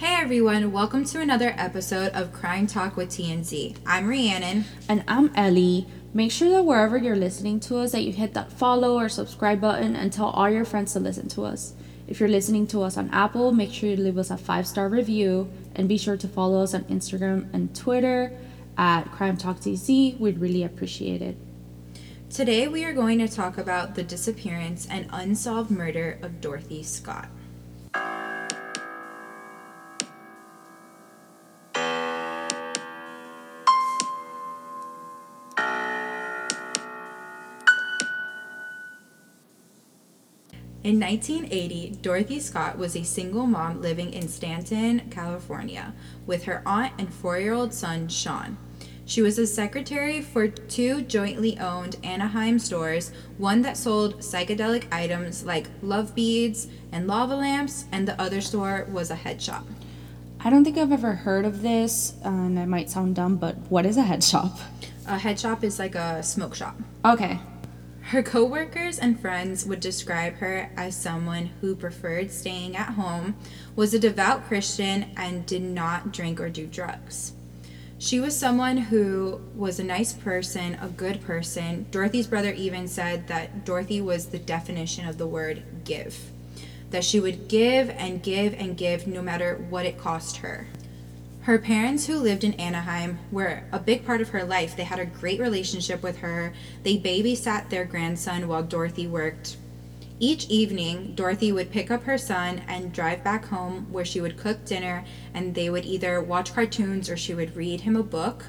Hey everyone, welcome to another episode of Crime Talk with TNZ. I'm Rhiannon. And I'm Ellie. Make sure that wherever you're listening to us that you hit that follow or subscribe button and tell all your friends to listen to us. If you're listening to us on Apple, make sure you leave us a five-star review and be sure to follow us on Instagram and Twitter at Crime Talk TZ. We'd really appreciate it. Today we are going to talk about the disappearance and unsolved murder of Dorothy Scott. In 1980, Dorothy Scott was a single mom living in Stanton, California, with her aunt and four year old son, Sean. She was a secretary for two jointly owned Anaheim stores, one that sold psychedelic items like love beads and lava lamps, and the other store was a head shop. I don't think I've ever heard of this, and it might sound dumb, but what is a head shop? A head shop is like a smoke shop. Okay. Her coworkers and friends would describe her as someone who preferred staying at home, was a devout Christian, and did not drink or do drugs. She was someone who was a nice person, a good person. Dorothy's brother even said that Dorothy was the definition of the word give. That she would give and give and give no matter what it cost her. Her parents, who lived in Anaheim, were a big part of her life. They had a great relationship with her. They babysat their grandson while Dorothy worked. Each evening, Dorothy would pick up her son and drive back home where she would cook dinner and they would either watch cartoons or she would read him a book.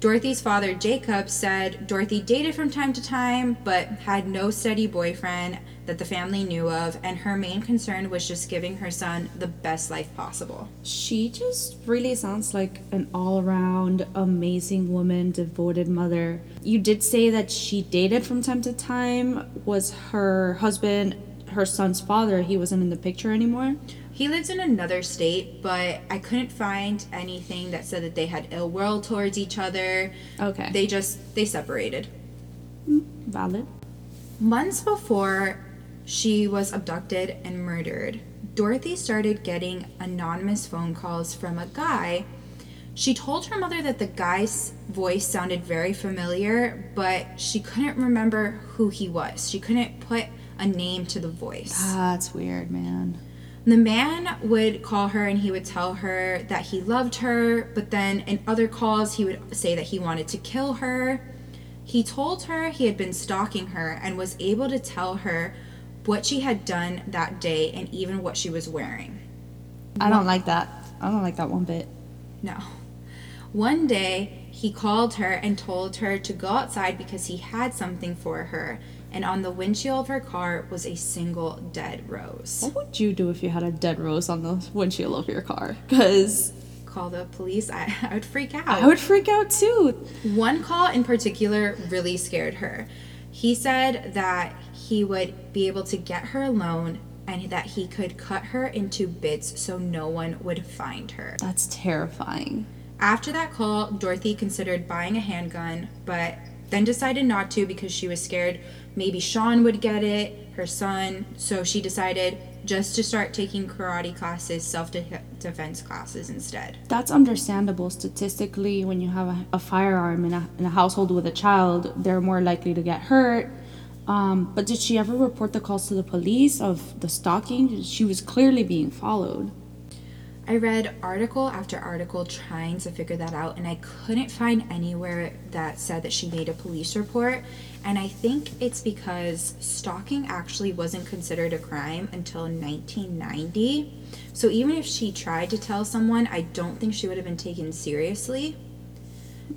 Dorothy's father, Jacob, said Dorothy dated from time to time but had no steady boyfriend that the family knew of, and her main concern was just giving her son the best life possible. She just really sounds like an all around amazing woman, devoted mother. You did say that she dated from time to time. Was her husband her son's father? He wasn't in the picture anymore? He lives in another state, but I couldn't find anything that said that they had ill will towards each other. Okay. They just they separated. Valid. Months before she was abducted and murdered, Dorothy started getting anonymous phone calls from a guy. She told her mother that the guy's voice sounded very familiar, but she couldn't remember who he was. She couldn't put a name to the voice. That's weird, man. The man would call her and he would tell her that he loved her, but then in other calls, he would say that he wanted to kill her. He told her he had been stalking her and was able to tell her what she had done that day and even what she was wearing. I don't like that. I don't like that one bit. No. One day, he called her and told her to go outside because he had something for her and on the windshield of her car was a single dead rose. What would you do if you had a dead rose on the windshield of your car? Because Call the police. I, I would freak out. I would freak out too. One call in particular really scared her. He said that he would be able to get her alone and that he could cut her into bits so no one would find her. That's terrifying. After that call, Dorothy considered buying a handgun, but then decided not to because she was scared maybe Sean would get it, her son. So she decided just to start taking karate classes, self defense classes instead. That's understandable. Statistically, when you have a, a firearm in a, in a household with a child, they're more likely to get hurt. Um, but did she ever report the calls to the police of the stalking? She was clearly being followed. I read article after article trying to figure that out, and I couldn't find anywhere that said that she made a police report. And I think it's because stalking actually wasn't considered a crime until 1990. So even if she tried to tell someone, I don't think she would have been taken seriously.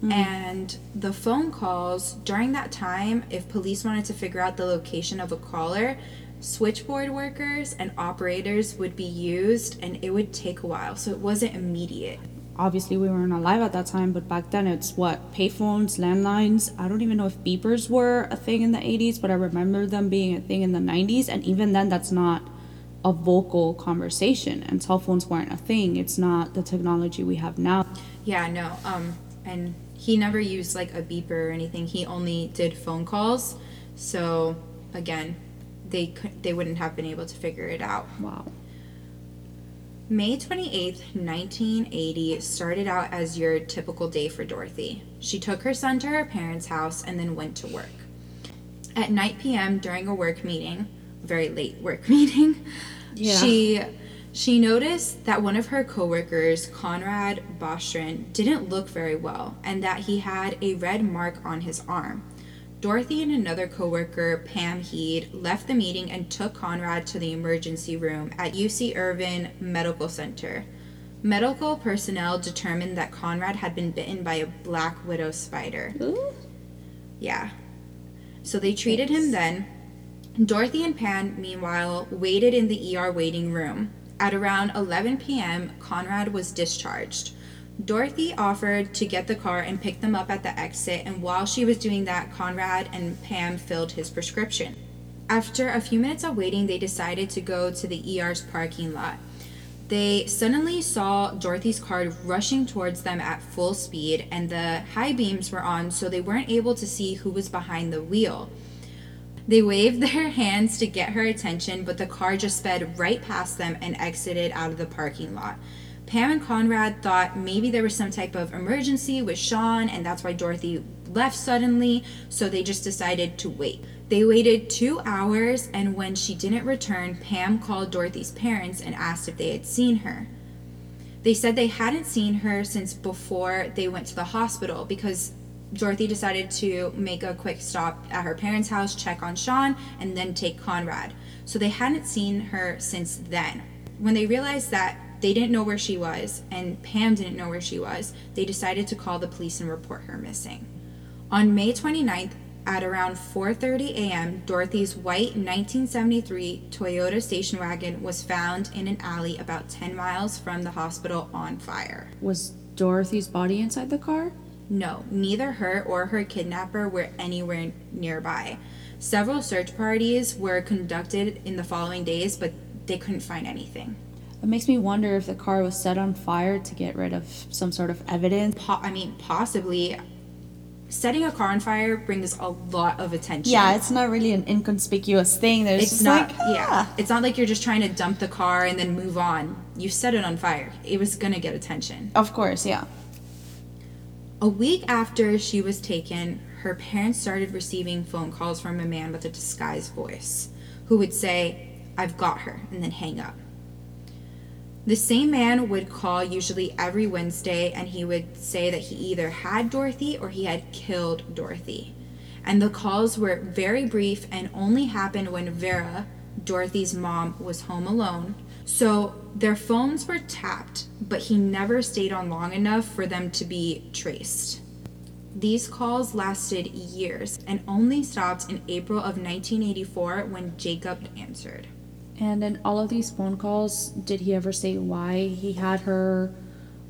Mm. And the phone calls during that time, if police wanted to figure out the location of a caller, switchboard workers and operators would be used and it would take a while so it wasn't immediate. Obviously we weren't alive at that time but back then it's what payphones landlines? I don't even know if beepers were a thing in the 80s but i remember them being a thing in the 90s and even then that's not a vocal conversation and cell phones weren't a thing. It's not the technology we have now. Yeah no um and he never used like a beeper or anything. He only did phone calls. So again they could they wouldn't have been able to figure it out. Wow. May 28th, 1980 started out as your typical day for Dorothy. She took her son to her parents' house and then went to work. At 9 p.m. during a work meeting, very late work meeting, Yeah. she she noticed that one of her coworkers, Conrad Bostron, didn't look very well and that he had a red mark on his arm. Dorothy and another coworker, Pam Heed, left the meeting and took Conrad to the emergency room at UC Irvine Medical Center. Medical personnel determined that Conrad had been bitten by a black widow spider. Ooh. Yeah. So they treated him then. Dorothy and Pam, meanwhile, waited in the ER waiting room. At around 11 p.m., Conrad was discharged. Dorothy offered to get the car and pick them up at the exit, and while she was doing that, Conrad and Pam filled his prescription. After a few minutes of waiting, they decided to go to the ER's parking lot. They suddenly saw Dorothy's car rushing towards them at full speed, and the high beams were on, so they weren't able to see who was behind the wheel. They waved their hands to get her attention, but the car just sped right past them and exited out of the parking lot. Pam and Conrad thought maybe there was some type of emergency with Sean, and that's why Dorothy left suddenly, so they just decided to wait. They waited two hours, and when she didn't return, Pam called Dorothy's parents and asked if they had seen her. They said they hadn't seen her since before they went to the hospital because Dorothy decided to make a quick stop at her parents' house, check on Sean, and then take Conrad. So they hadn't seen her since then. When they realized that they didn't know where she was and Pam didn't know where she was, they decided to call the police and report her missing. On May 29th, at around 4:30 a.m., Dorothy's white 1973 Toyota station wagon was found in an alley about 10 miles from the hospital on fire. Was Dorothy's body inside the car? No, neither her or her kidnapper were anywhere nearby. Several search parties were conducted in the following days, but they couldn't find anything. It makes me wonder if the car was set on fire to get rid of some sort of evidence. Po- I mean, possibly setting a car on fire brings a lot of attention. Yeah, it's not really an inconspicuous thing. There's it's not like, yeah ah. it's not like you're just trying to dump the car and then move on you set it on fire it was gonna get attention Of course, yeah. a week after she was taken her parents started receiving phone calls from a man with a disguised voice who would say i've got her and then hang up the same man would call usually every wednesday and he would say that he either had dorothy or he had killed dorothy and the calls were very brief and only happened when Vera, Dorothy's mom, was home alone. So their phones were tapped, but he never stayed on long enough for them to be traced. These calls lasted years and only stopped in April of 1984 when Jacob answered. And in all of these phone calls, did he ever say why he had her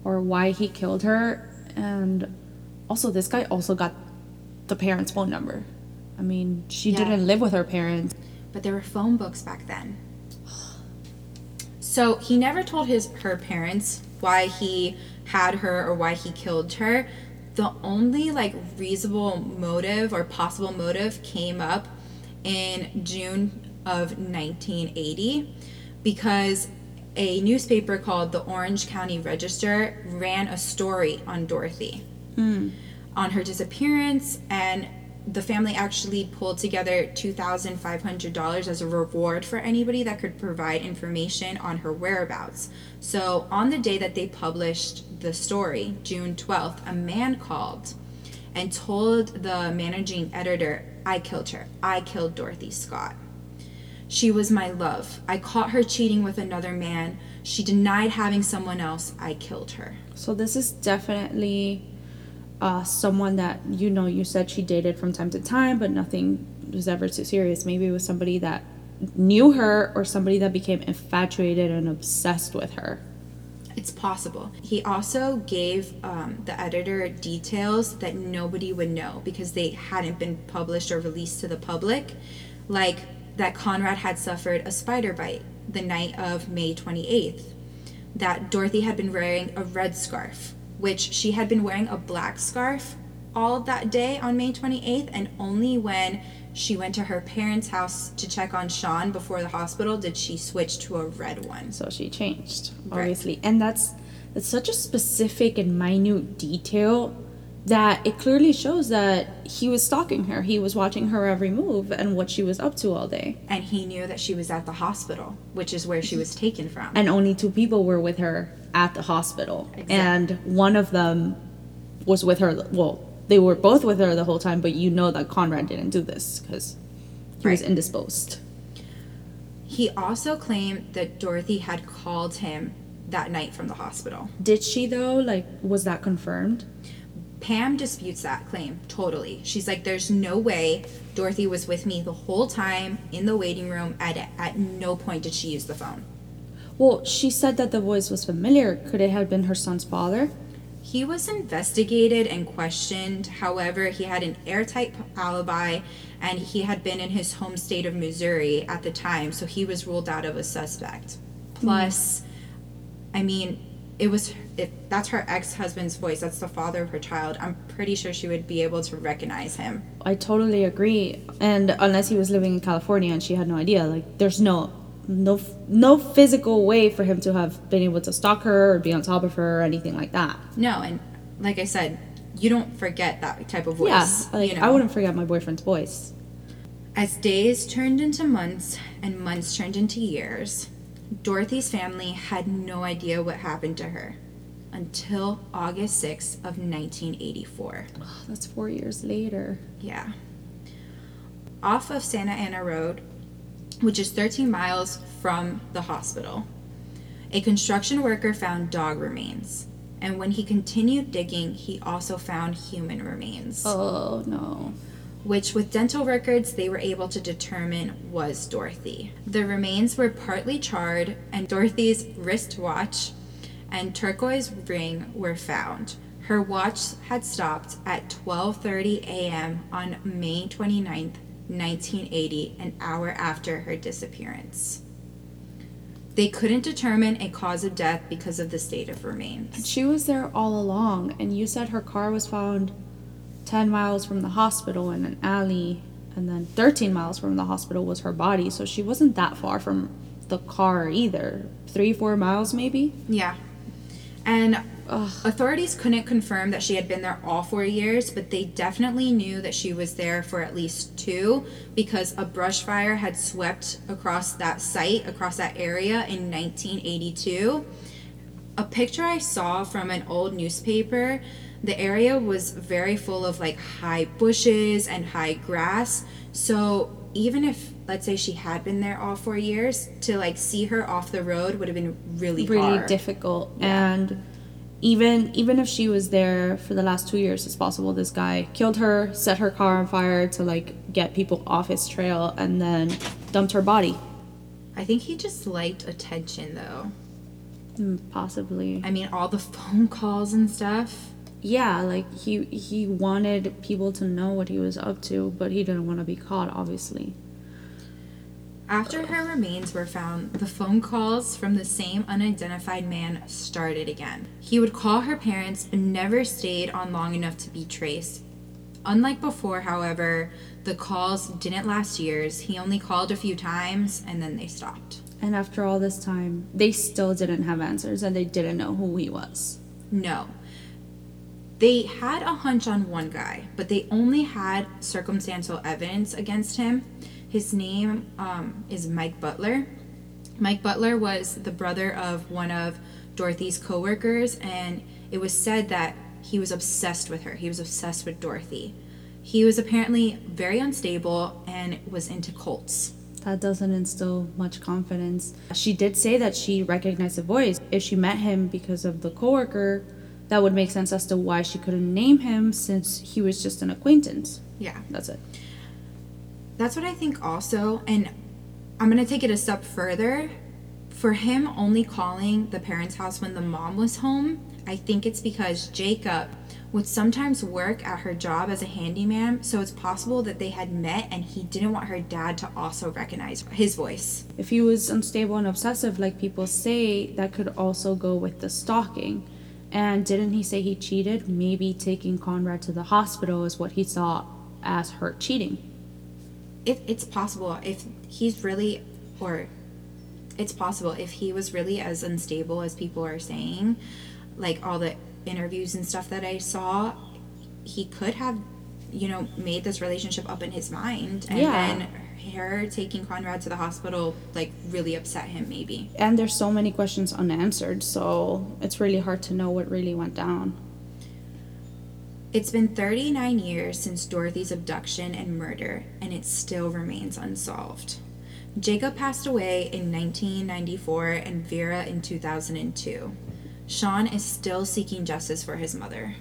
or why he killed her? And also, this guy also got the parents' phone number. I mean, she Yeah. didn't live with her parents. but there were phone books back then. So he never told his her parents why he had her or why he killed her. The only like reasonable motive or possible motive came up in June of 1980 because a newspaper called the Orange County Register ran a story on Dorothy hmm. on her disappearance and the family actually pulled together $2,500 as a reward for anybody that could provide information on her whereabouts. So, on the day that they published the story, June 12th, a man called and told the managing editor, I killed her. I killed Dorothy Scott. She was my love. I caught her cheating with another man. She denied having someone else. I killed her. So this is definitely uh, someone that you know you said she dated from time to time, but nothing was ever too serious. Maybe it was somebody that knew her or somebody that became infatuated and obsessed with her. It's possible. He also gave um, the editor details that nobody would know because they hadn't been published or released to the public, like that Conrad had suffered a spider bite the night of May 28th, that Dorothy had been wearing a red scarf, which she had been wearing a black scarf all that day on May 28th, and only when she went to her parents' house to check on Sean before the hospital did she switch to a red one. So she changed, Right. obviously. And that's that's such a specific and minute detail that it clearly shows that he was stalking her. He was watching her every move and what she was up to all day. And he knew that she was at the hospital, which is where she was taken from. And only two people were with her at the hospital. Exactly. And one of them was with her well, they were both with her the whole time, but you know that Conrad didn't do this because he was indisposed. He also claimed that Dorothy had called him that night from the hospital. Did she though? Like was that confirmed? Pam disputes that claim totally. She's like, there's no way Dorothy was with me the whole time in the waiting room. At, at no point did she use the phone. Well, she said that the voice was familiar. Could it have been her son's father? He was investigated and questioned. However, he had an airtight alibi and he had been in his home state of Missouri at the time, so he was ruled out of a suspect. Hmm. Plus, I mean, it was that's her ex-husband's voice, that's the father of her child. I'm pretty sure she would be able to recognize him. I totally agree. And unless he was living in California and she had no idea, like there's no no no physical way for him to have been able to stalk her or be on top of her or anything like that. No, and like I said, you don't forget that type of voice. yeah, like you I wouldn't forget my boyfriend's voice. As days turned into months and months turned into years, Dorothy's family had no idea what happened to her until August 6th of 1984. Oh, that's four years later. Yeah. Off of Santa Ana Road, which is 13 miles from the hospital, a construction worker found dog remains. And when he continued digging, he also found human remains. Oh no. Which with dental records they were able to determine was Dorothy. The remains were partly charred and Dorothy's wristwatch and turquoise ring were found. Her watch had stopped at 12:30 a.m. on May 29th, 1980, an hour after her disappearance. They couldn't determine a cause of death because of the state of remains. She was there all along, and you said her car was found 10 miles from the hospital in an alley, and then 13 miles from the hospital was her body, so she wasn't that far from the car either. Three, four miles maybe? Yeah. And Ugh. authorities couldn't confirm that she had been there all four years, but they definitely knew that she was there for at least two because a brush fire had swept across that site, across that area in 1982. A picture I saw from an old newspaper, the area was very full of like high bushes and high grass. So even if, let's say, she had been there all four years, to like see her off the road would have been really, Really hard. difficult. And even even if she was there for the last two years, it's possible this guy killed her, set her car on fire to like get people off his trail, and then dumped her body. I think he just liked attention though. Mm, Possibly. I mean, all the phone calls and stuff. Yeah, like he he wanted people to know what he was up to, but he didn't want to be caught, obviously. After her remains were found, the phone calls from the same unidentified man started again. He would call her parents but never stayed on long enough to be traced. Unlike before, however, the calls didn't last years. He only called a few times and then they stopped. And after all this time, they still didn't have answers and they didn't know who he was. No. They had a hunch on one guy, but they only had circumstantial evidence against him. His name um, is Mike Butler. Mike Butler was the brother of one of Dorothy's coworkers, and it was said that he was obsessed with her. He was obsessed with Dorothy. He was apparently very unstable and was into cults. That doesn't instill much confidence. She did say that she recognized the voice. If she met him because of the coworker, that would make sense as to why she couldn't name him since he was just an acquaintance. Yeah. That's it. That's what I think also. And I'm going to take it a step further. For him only calling the parents' house when the mom was home, I think it's because Jacob would sometimes work at her job as a handyman. So it's possible that they had met and he didn't want her dad to also recognize his voice. If he was unstable and obsessive, like people say, that could also go with the stalking. And didn't he say he cheated? Maybe taking Conrad to the hospital is what he saw as her cheating. it, it's possible if he's really, or it's possible if he was really as unstable as people are saying, like all the interviews and stuff that I saw, he could have, you know, made this relationship up in his mind. And Yeah. then her taking Conrad to the hospital, like, really upset him, maybe. And there's so many questions unanswered, so it's really hard to know what really went down. It's been 39 years since Dorothy's abduction and murder, and it still remains unsolved. Jacob passed away in 1994 and Vera in 2002. Sean is still seeking justice for his mother.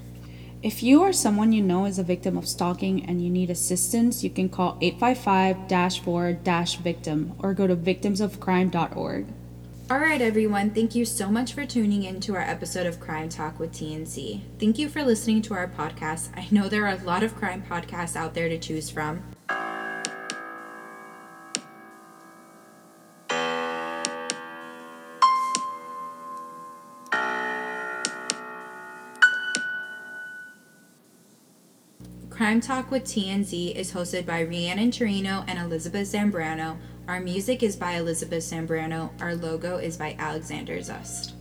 If you or someone you know is a victim of stalking and you need assistance, you can call 855 4 victim or go to victimsofcrime.org. All right, everyone, thank you so much for tuning in to our episode of Crime Talk with TNZ. Thank you for listening to our podcast. I know there are a lot of crime podcasts out there to choose from. Crime Talk with TNZ is hosted by Rhiannon Torino and Elizabeth Zambrano. Our music is by Elizabeth Zambrano. Our logo is by Alexander Zust.